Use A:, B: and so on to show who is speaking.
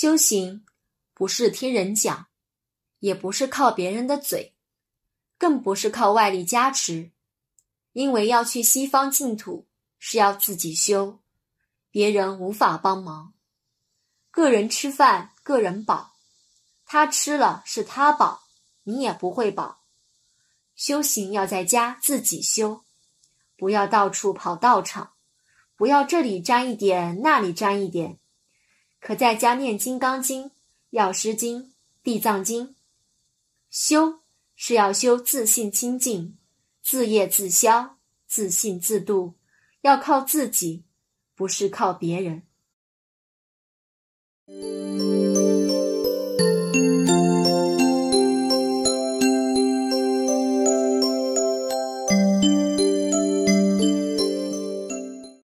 A: 修行不是听人讲，也不是靠别人的嘴，更不是靠外力加持。因为要去西方净土，是要自己修，别人无法帮忙。个人吃饭，个人饱，他吃了是他饱，你也不会饱。修行要在家自己修，不要到处跑道场，不要这里沾一点，那里沾一点。可在家念《金刚经》《药师经》《地藏经》，修是要修自信清净。自业自消，自信自度，要靠自己，不是靠别人。